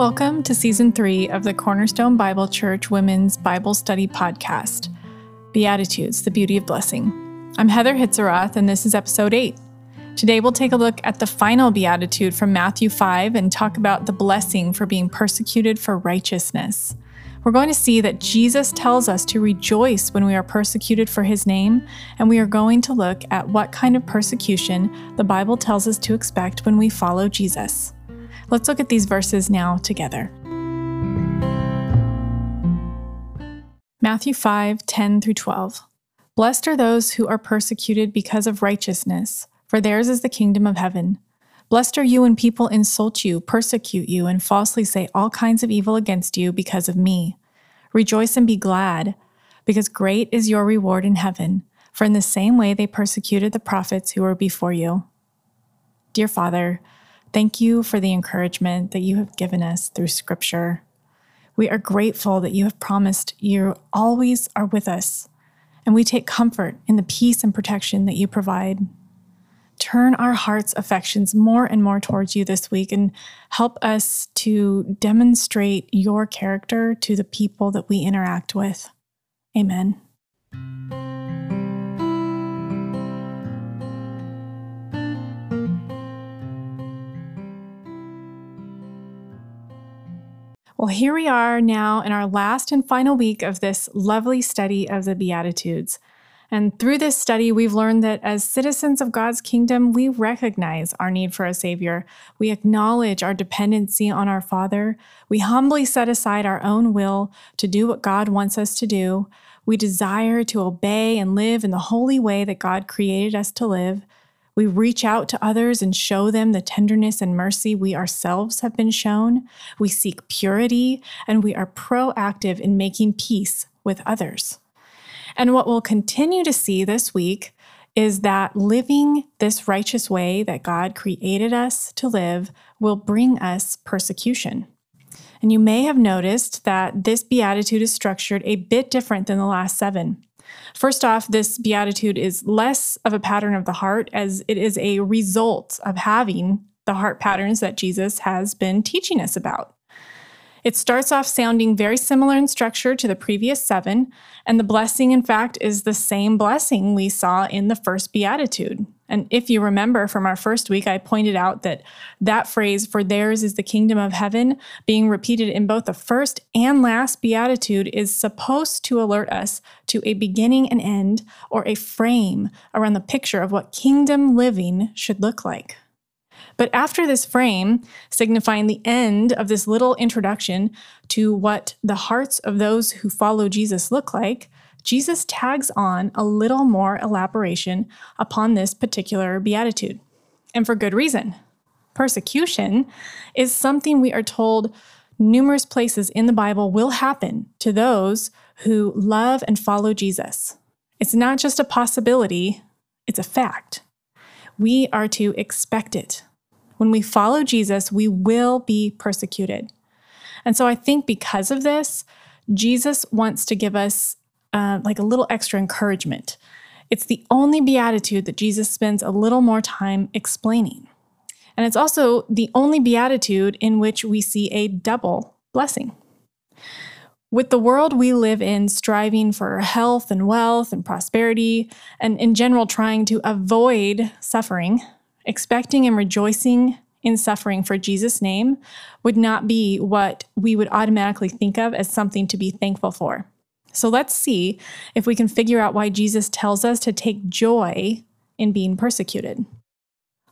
Welcome to season three of the Cornerstone Bible Church Women's Bible Study Podcast Beatitudes, the Beauty of Blessing. I'm Heather Hitzeroth, and this is episode eight. Today, we'll take a look at the final beatitude from Matthew 5 and talk about the blessing for being persecuted for righteousness. We're going to see that Jesus tells us to rejoice when we are persecuted for his name, and we are going to look at what kind of persecution the Bible tells us to expect when we follow Jesus. Let's look at these verses now together. Matthew 5 10 through 12. Blessed are those who are persecuted because of righteousness, for theirs is the kingdom of heaven. Blessed are you when people insult you, persecute you, and falsely say all kinds of evil against you because of me. Rejoice and be glad, because great is your reward in heaven, for in the same way they persecuted the prophets who were before you. Dear Father, Thank you for the encouragement that you have given us through Scripture. We are grateful that you have promised you always are with us, and we take comfort in the peace and protection that you provide. Turn our hearts' affections more and more towards you this week and help us to demonstrate your character to the people that we interact with. Amen. Well, here we are now in our last and final week of this lovely study of the Beatitudes. And through this study, we've learned that as citizens of God's kingdom, we recognize our need for a Savior. We acknowledge our dependency on our Father. We humbly set aside our own will to do what God wants us to do. We desire to obey and live in the holy way that God created us to live. We reach out to others and show them the tenderness and mercy we ourselves have been shown. We seek purity and we are proactive in making peace with others. And what we'll continue to see this week is that living this righteous way that God created us to live will bring us persecution. And you may have noticed that this beatitude is structured a bit different than the last seven. First off, this beatitude is less of a pattern of the heart as it is a result of having the heart patterns that Jesus has been teaching us about. It starts off sounding very similar in structure to the previous seven, and the blessing, in fact, is the same blessing we saw in the first beatitude. And if you remember from our first week, I pointed out that that phrase, for theirs is the kingdom of heaven, being repeated in both the first and last beatitude, is supposed to alert us to a beginning and end or a frame around the picture of what kingdom living should look like. But after this frame, signifying the end of this little introduction to what the hearts of those who follow Jesus look like, Jesus tags on a little more elaboration upon this particular beatitude. And for good reason. Persecution is something we are told numerous places in the Bible will happen to those who love and follow Jesus. It's not just a possibility, it's a fact. We are to expect it. When we follow Jesus, we will be persecuted. And so I think because of this, Jesus wants to give us uh, like a little extra encouragement. It's the only beatitude that Jesus spends a little more time explaining. And it's also the only beatitude in which we see a double blessing. With the world we live in striving for health and wealth and prosperity, and in general trying to avoid suffering, expecting and rejoicing in suffering for Jesus' name would not be what we would automatically think of as something to be thankful for. So let's see if we can figure out why Jesus tells us to take joy in being persecuted.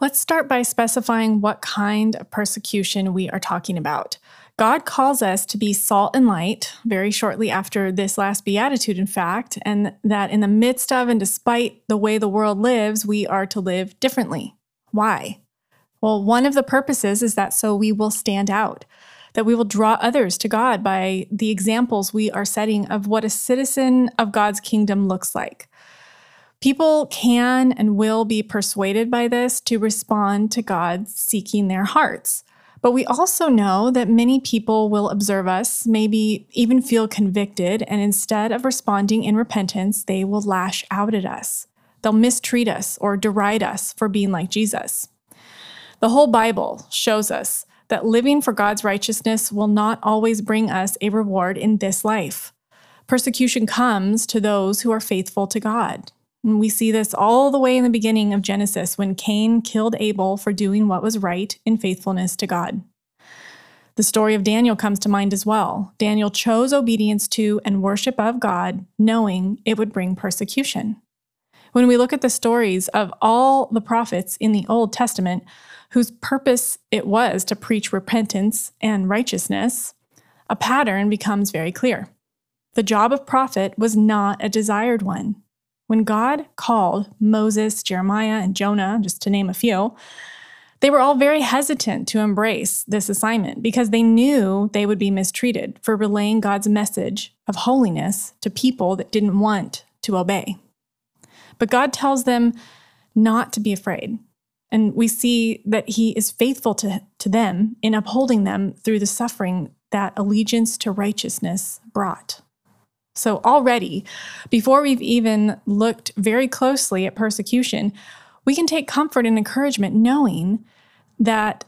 Let's start by specifying what kind of persecution we are talking about. God calls us to be salt and light very shortly after this last beatitude, in fact, and that in the midst of and despite the way the world lives, we are to live differently. Why? Well, one of the purposes is that so we will stand out that we will draw others to God by the examples we are setting of what a citizen of God's kingdom looks like. People can and will be persuaded by this to respond to God seeking their hearts. But we also know that many people will observe us, maybe even feel convicted, and instead of responding in repentance, they will lash out at us. They'll mistreat us or deride us for being like Jesus. The whole Bible shows us that living for God's righteousness will not always bring us a reward in this life. Persecution comes to those who are faithful to God. And we see this all the way in the beginning of Genesis when Cain killed Abel for doing what was right in faithfulness to God. The story of Daniel comes to mind as well. Daniel chose obedience to and worship of God, knowing it would bring persecution. When we look at the stories of all the prophets in the Old Testament, whose purpose it was to preach repentance and righteousness, a pattern becomes very clear. The job of prophet was not a desired one. When God called Moses, Jeremiah, and Jonah, just to name a few, they were all very hesitant to embrace this assignment because they knew they would be mistreated for relaying God's message of holiness to people that didn't want to obey. But God tells them not to be afraid. And we see that He is faithful to, to them in upholding them through the suffering that allegiance to righteousness brought. So, already, before we've even looked very closely at persecution, we can take comfort and encouragement knowing that,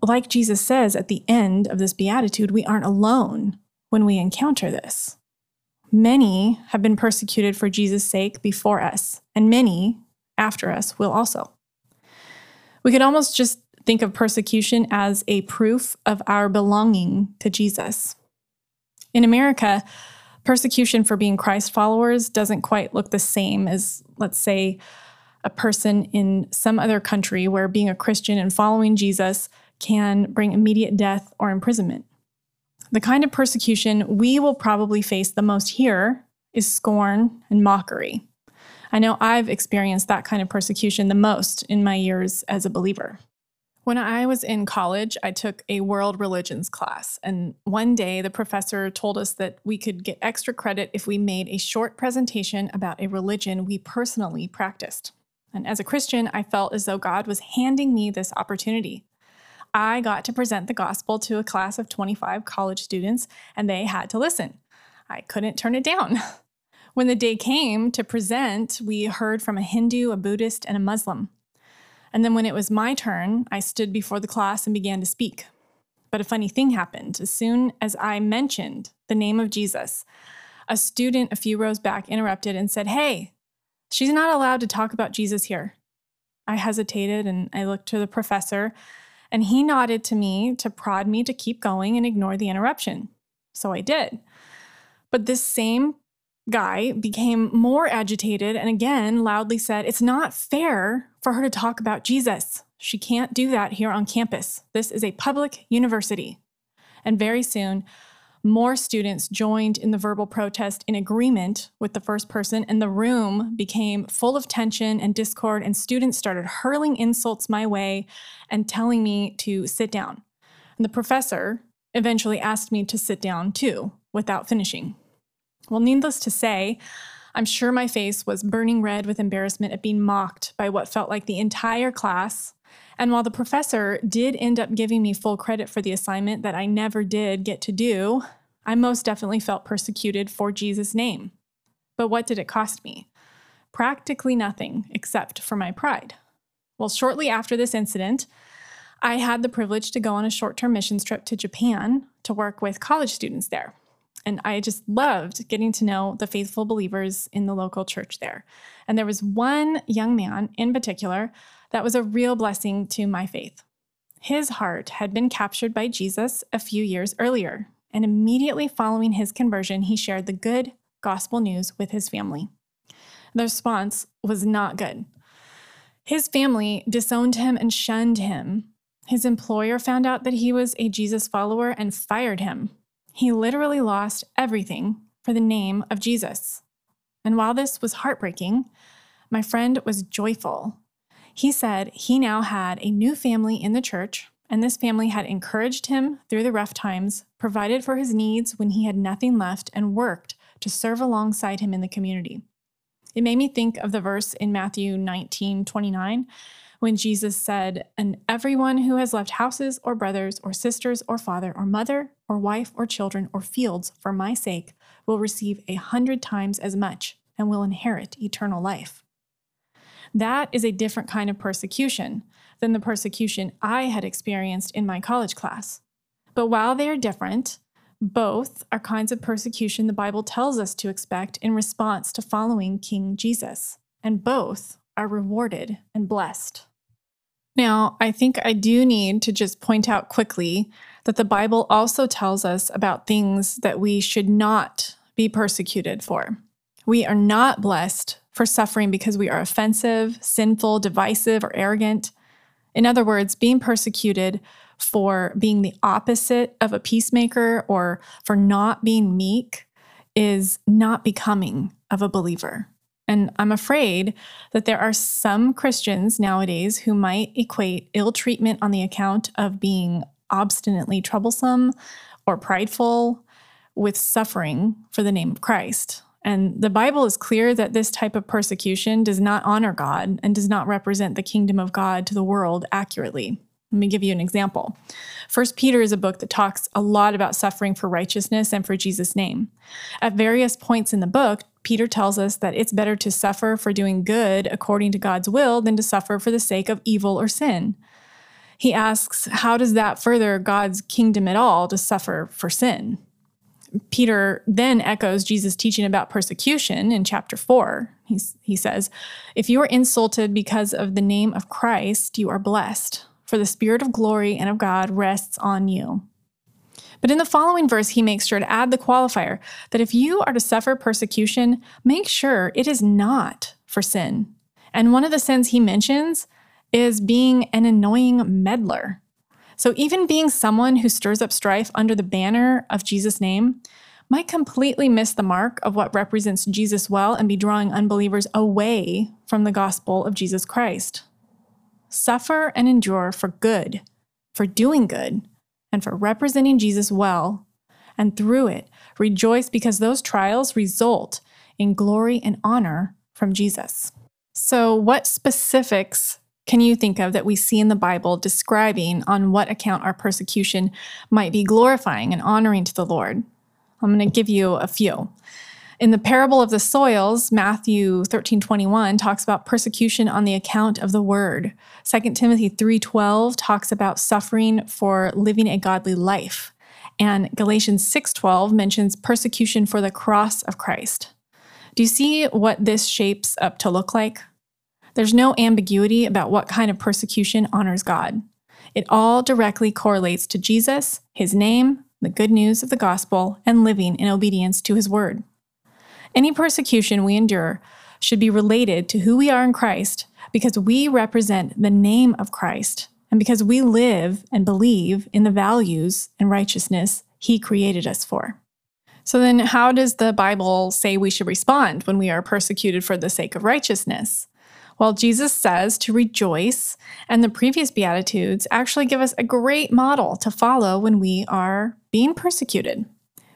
like Jesus says at the end of this beatitude, we aren't alone when we encounter this. Many have been persecuted for Jesus' sake before us, and many after us will also. We could almost just think of persecution as a proof of our belonging to Jesus. In America, persecution for being Christ followers doesn't quite look the same as, let's say, a person in some other country where being a Christian and following Jesus can bring immediate death or imprisonment. The kind of persecution we will probably face the most here is scorn and mockery. I know I've experienced that kind of persecution the most in my years as a believer. When I was in college, I took a world religions class, and one day the professor told us that we could get extra credit if we made a short presentation about a religion we personally practiced. And as a Christian, I felt as though God was handing me this opportunity. I got to present the gospel to a class of 25 college students, and they had to listen. I couldn't turn it down. When the day came to present, we heard from a Hindu, a Buddhist, and a Muslim. And then when it was my turn, I stood before the class and began to speak. But a funny thing happened. As soon as I mentioned the name of Jesus, a student a few rows back interrupted and said, Hey, she's not allowed to talk about Jesus here. I hesitated and I looked to the professor, and he nodded to me to prod me to keep going and ignore the interruption. So I did. But this same guy became more agitated and again loudly said, It's not fair for her to talk about Jesus. She can't do that here on campus. This is a public university. And very soon, more students joined in the verbal protest in agreement with the first person, and the room became full of tension and discord, and students started hurling insults my way and telling me to sit down. And the professor eventually asked me to sit down too, without finishing. Well, needless to say, I'm sure my face was burning red with embarrassment at being mocked by what felt like the entire class. And while the professor did end up giving me full credit for the assignment that I never did get to do, I most definitely felt persecuted for Jesus' name. But what did it cost me? Practically nothing except for my pride. Well, shortly after this incident, I had the privilege to go on a short term missions trip to Japan to work with college students there. And I just loved getting to know the faithful believers in the local church there. And there was one young man in particular that was a real blessing to my faith. His heart had been captured by Jesus a few years earlier, and immediately following his conversion, he shared the good gospel news with his family. The response was not good. His family disowned him and shunned him. His employer found out that he was a Jesus follower and fired him he literally lost everything for the name of Jesus. And while this was heartbreaking, my friend was joyful. He said he now had a new family in the church, and this family had encouraged him through the rough times, provided for his needs when he had nothing left, and worked to serve alongside him in the community. It made me think of the verse in Matthew 19 29 when Jesus said, And everyone who has left houses or brothers or sisters or father or mother or wife or children or fields for my sake will receive a hundred times as much and will inherit eternal life. That is a different kind of persecution than the persecution I had experienced in my college class. But while they are different, both are kinds of persecution the Bible tells us to expect in response to following King Jesus, and both are rewarded and blessed. Now, I think I do need to just point out quickly that the Bible also tells us about things that we should not be persecuted for. We are not blessed for suffering because we are offensive, sinful, divisive, or arrogant. In other words, being persecuted for being the opposite of a peacemaker or for not being meek is not becoming of a believer. And I'm afraid that there are some Christians nowadays who might equate ill treatment on the account of being obstinately troublesome or prideful with suffering for the name of Christ. And the Bible is clear that this type of persecution does not honor God and does not represent the kingdom of God to the world accurately. Let me give you an example. First Peter is a book that talks a lot about suffering for righteousness and for Jesus' name. At various points in the book, Peter tells us that it's better to suffer for doing good according to God's will than to suffer for the sake of evil or sin. He asks, How does that further God's kingdom at all to suffer for sin? Peter then echoes Jesus' teaching about persecution in chapter 4. He's, he says, If you are insulted because of the name of Christ, you are blessed, for the Spirit of glory and of God rests on you. But in the following verse, he makes sure to add the qualifier that if you are to suffer persecution, make sure it is not for sin. And one of the sins he mentions is being an annoying meddler. So even being someone who stirs up strife under the banner of Jesus' name might completely miss the mark of what represents Jesus well and be drawing unbelievers away from the gospel of Jesus Christ. Suffer and endure for good, for doing good, and for representing Jesus well, and through it, rejoice because those trials result in glory and honor from Jesus. So, what specifics can you think of that we see in the Bible describing on what account our persecution might be glorifying and honoring to the Lord? I'm going to give you a few. In the parable of the soils, Matthew 13 21 talks about persecution on the account of the word. 2 Timothy 3:12 talks about suffering for living a godly life. And Galatians 6:12 mentions persecution for the cross of Christ. Do you see what this shapes up to look like? There's no ambiguity about what kind of persecution honors God. It all directly correlates to Jesus, his name, the good news of the gospel, and living in obedience to his word. Any persecution we endure should be related to who we are in Christ because we represent the name of Christ and because we live and believe in the values and righteousness he created us for. So, then how does the Bible say we should respond when we are persecuted for the sake of righteousness? Well, Jesus says to rejoice, and the previous Beatitudes actually give us a great model to follow when we are being persecuted.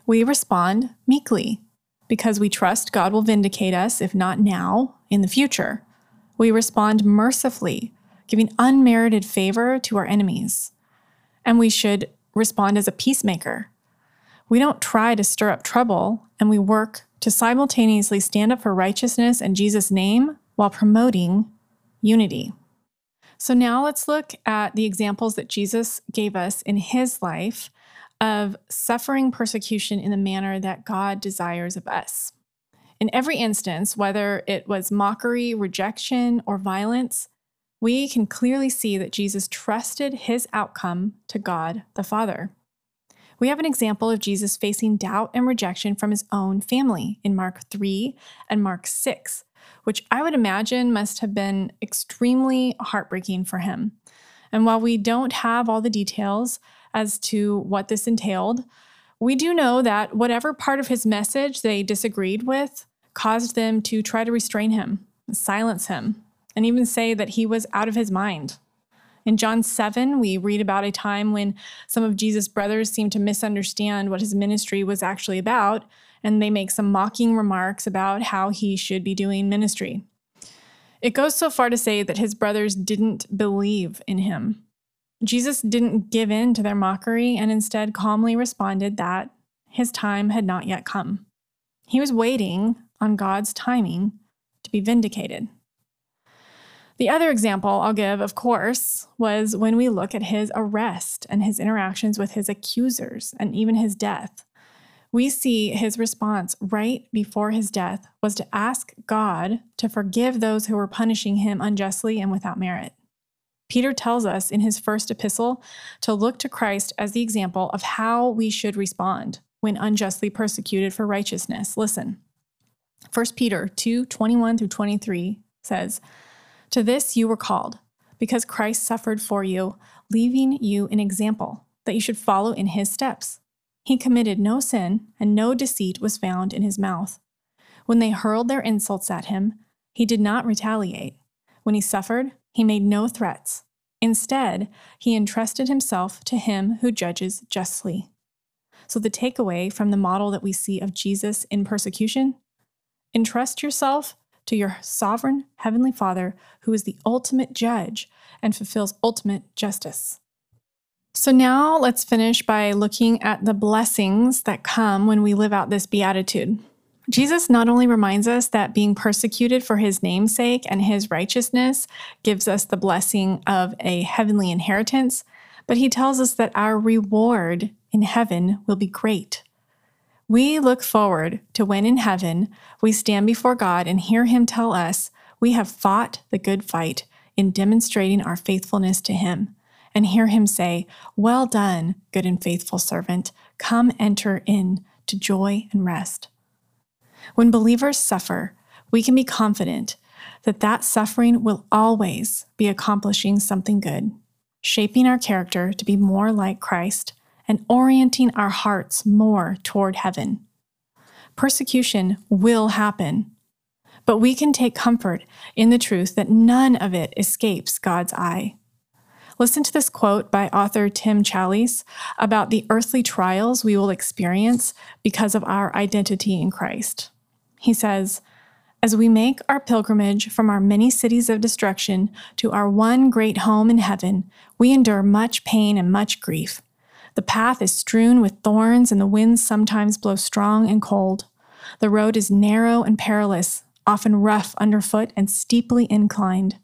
We respond meekly because we trust God will vindicate us, if not now, in the future. We respond mercifully, giving unmerited favor to our enemies. And we should respond as a peacemaker. We don't try to stir up trouble, and we work to simultaneously stand up for righteousness and Jesus' name while promoting unity. So now let's look at the examples that Jesus gave us in his life of suffering persecution in the manner that God desires of us. In every instance, whether it was mockery, rejection, or violence, we can clearly see that Jesus trusted his outcome to God the Father. We have an example of Jesus facing doubt and rejection from his own family in Mark 3 and Mark 6, which I would imagine must have been extremely heartbreaking for him. And while we don't have all the details as to what this entailed, we do know that whatever part of his message they disagreed with caused them to try to restrain him, silence him, and even say that he was out of his mind. In John 7, we read about a time when some of Jesus' brothers seemed to misunderstand what his ministry was actually about, and they make some mocking remarks about how he should be doing ministry. It goes so far to say that his brothers didn't believe in him. Jesus didn't give in to their mockery and instead calmly responded that his time had not yet come. He was waiting on God's timing to be vindicated. The other example I'll give, of course, was when we look at his arrest and his interactions with his accusers and even his death. We see his response right before his death was to ask God to forgive those who were punishing him unjustly and without merit. Peter tells us in his first epistle to look to Christ as the example of how we should respond when unjustly persecuted for righteousness. Listen. 1 Peter 2 21 through 23 says, To this you were called, because Christ suffered for you, leaving you an example that you should follow in his steps. He committed no sin, and no deceit was found in his mouth. When they hurled their insults at him, he did not retaliate. When he suffered, he made no threats. Instead, he entrusted himself to him who judges justly. So, the takeaway from the model that we see of Jesus in persecution entrust yourself to your sovereign heavenly Father, who is the ultimate judge and fulfills ultimate justice. So, now let's finish by looking at the blessings that come when we live out this beatitude. Jesus not only reminds us that being persecuted for his namesake and his righteousness gives us the blessing of a heavenly inheritance, but he tells us that our reward in heaven will be great. We look forward to when in heaven we stand before God and hear him tell us we have fought the good fight in demonstrating our faithfulness to him, and hear him say, Well done, good and faithful servant. Come enter in to joy and rest. When believers suffer, we can be confident that that suffering will always be accomplishing something good, shaping our character to be more like Christ and orienting our hearts more toward heaven. Persecution will happen, but we can take comfort in the truth that none of it escapes God's eye. Listen to this quote by author Tim Challies about the earthly trials we will experience because of our identity in Christ. He says, As we make our pilgrimage from our many cities of destruction to our one great home in heaven, we endure much pain and much grief. The path is strewn with thorns, and the winds sometimes blow strong and cold. The road is narrow and perilous, often rough underfoot and steeply inclined.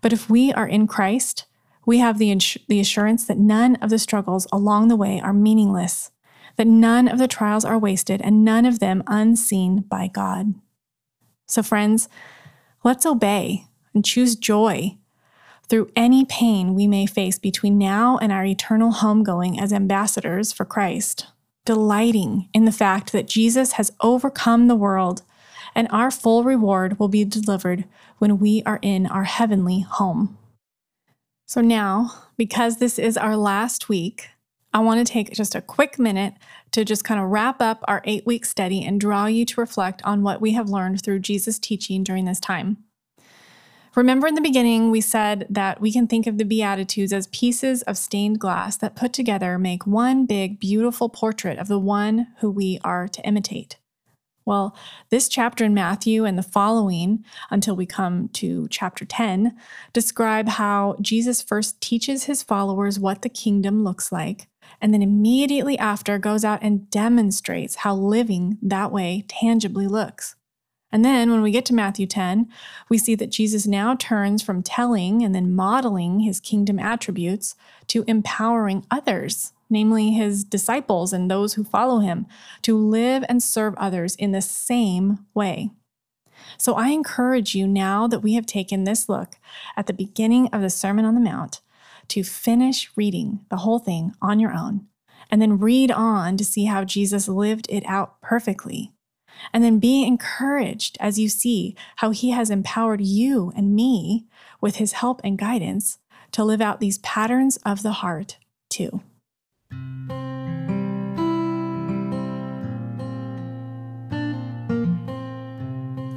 But if we are in Christ, we have the, ins- the assurance that none of the struggles along the way are meaningless that none of the trials are wasted and none of them unseen by God. So, friends, let's obey and choose joy through any pain we may face between now and our eternal homegoing as ambassadors for Christ, delighting in the fact that Jesus has overcome the world and our full reward will be delivered when we are in our heavenly home. So, now, because this is our last week, I want to take just a quick minute to just kind of wrap up our eight week study and draw you to reflect on what we have learned through Jesus' teaching during this time. Remember in the beginning, we said that we can think of the Beatitudes as pieces of stained glass that put together make one big, beautiful portrait of the one who we are to imitate. Well, this chapter in Matthew and the following, until we come to chapter 10, describe how Jesus first teaches his followers what the kingdom looks like and then immediately after goes out and demonstrates how living that way tangibly looks. And then when we get to Matthew 10, we see that Jesus now turns from telling and then modeling his kingdom attributes to empowering others, namely his disciples and those who follow him, to live and serve others in the same way. So I encourage you now that we have taken this look at the beginning of the Sermon on the Mount to finish reading the whole thing on your own and then read on to see how Jesus lived it out perfectly. And then be encouraged as you see how he has empowered you and me with his help and guidance to live out these patterns of the heart too.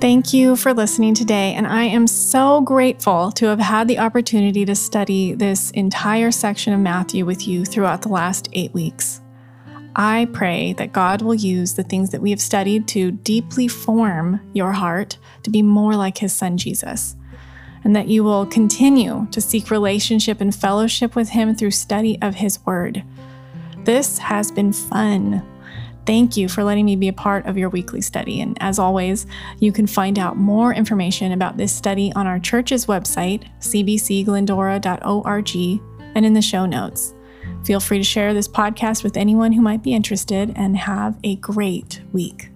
Thank you for listening today, and I am so grateful to have had the opportunity to study this entire section of Matthew with you throughout the last eight weeks. I pray that God will use the things that we have studied to deeply form your heart to be more like His Son Jesus, and that you will continue to seek relationship and fellowship with Him through study of His Word. This has been fun. Thank you for letting me be a part of your weekly study. And as always, you can find out more information about this study on our church's website, cbcglendora.org, and in the show notes. Feel free to share this podcast with anyone who might be interested and have a great week.